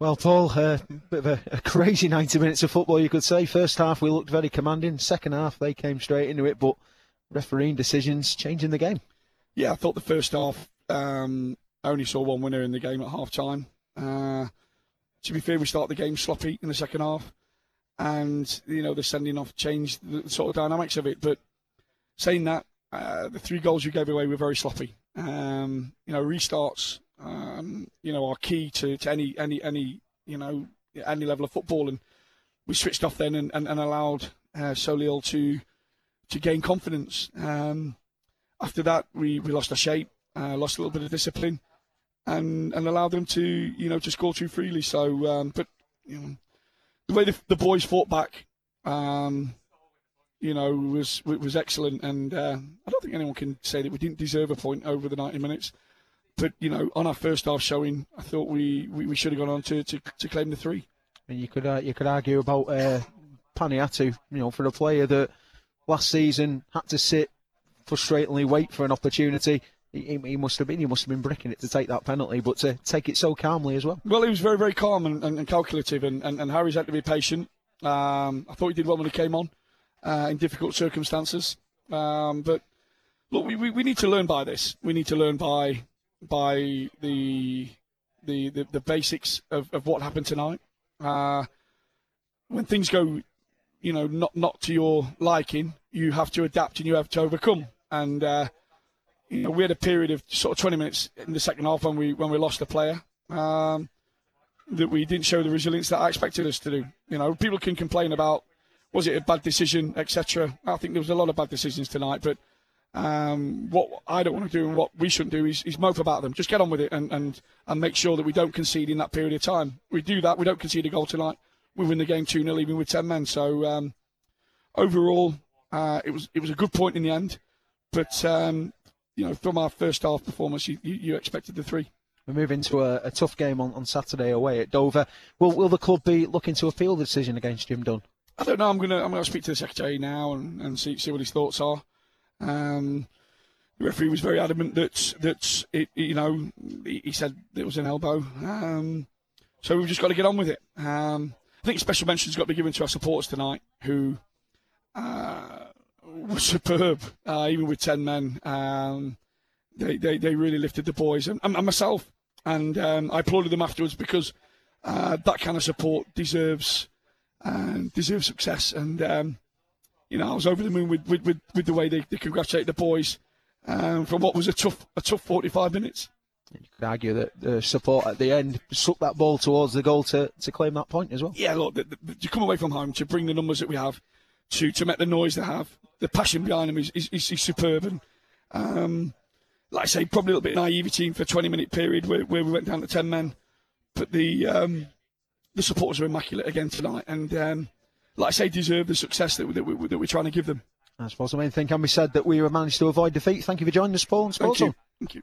Well, Paul, uh, bit of a, a, crazy 90 minutes of football, you could say. First half, we looked very commanding. Second half, they came straight into it, but refereeing decisions changing the game. Yeah, I thought the first half, um, I only saw one winner in the game at half time. Uh, to be fair, we start the game sloppy in the second half, and you know the sending off changed the sort of dynamics of it. But saying that, uh, the three goals you gave away were very sloppy. Um, you know, restarts, you know, are key to, to any any any you know any level of football, and we switched off then and, and, and allowed uh, to to gain confidence. Um, after that, we, we lost our shape, uh, lost a little bit of discipline, and and allowed them to you know to score too freely. So, um, but you know, the way the, the boys fought back, um, you know, was was excellent, and uh, I don't think anyone can say that we didn't deserve a point over the 90 minutes. But you know, on our first half showing, I thought we, we, we should have gone on to, to, to claim the three. And you could uh, you could argue about uh, Panayiotou, you know, for a player that last season had to sit frustratingly wait for an opportunity. He, he, must have been he must have been bricking it to take that penalty, but to take it so calmly as well. Well, he was very very calm and, and, and calculative, and, and, and, Harry's had to be patient. Um, I thought he did well when he came on uh, in difficult circumstances, um, but look, we, we, we need to learn by this. We need to learn by by the the the, the basics of, of what happened tonight. Uh, when things go, you know, not not to your liking, you have to adapt and you have to overcome. And uh, you know, we had a period of sort of 20 minutes in the second half when we when we lost a player um, that we didn't show the resilience that I expected us to do. You know, people can complain about was it a bad decision, etc. I think there was a lot of bad decisions tonight, but um, what I don't want to do and what we shouldn't do is, is mope about them. Just get on with it and, and, and make sure that we don't concede in that period of time. We do that, we don't concede a goal tonight. We win the game 2 0, even with 10 men. So um, overall, uh, it was it was a good point in the end. But um, you know, from our first half performance, you, you, you expected the three. We move into a, a, tough game on, on Saturday away at Dover. Will will the club be looking to appeal the decision against Jim Dunn? I don't know. I'm gonna I'm gonna speak to the secretary now and, and see see what his thoughts are. Um, the referee was very adamant that that it, you know he, said it was an elbow. Um, so we've just got to get on with it. Um, I think special mention's got to be given to our supporters tonight, who uh, were superb, uh, even with ten men. Um, they, they they really lifted the boys and, and myself, and um, I applauded them afterwards because uh, that kind of support deserves uh, deserves success and um, you know, I was over the moon with, with, with, with the way they, they congratulated the boys um, from what was a tough a tough 45 minutes. You could argue that the support at the end sucked that ball towards the goal to, to claim that point as well. Yeah, look, the, the, to come away from home, to bring the numbers that we have, to, to make the noise they have, the passion behind them is, is, is, is superb. And um, like I say, probably a little bit naivety for a 20 minute period where, where we went down to 10 men. But the um, the supporters were immaculate again tonight. And um, like I say, deserve the success that, that, we, that we're trying to give them. I suppose the main thing can be said that we have managed to avoid defeat. Thank you for joining us, Paul. Thank you. Thank you.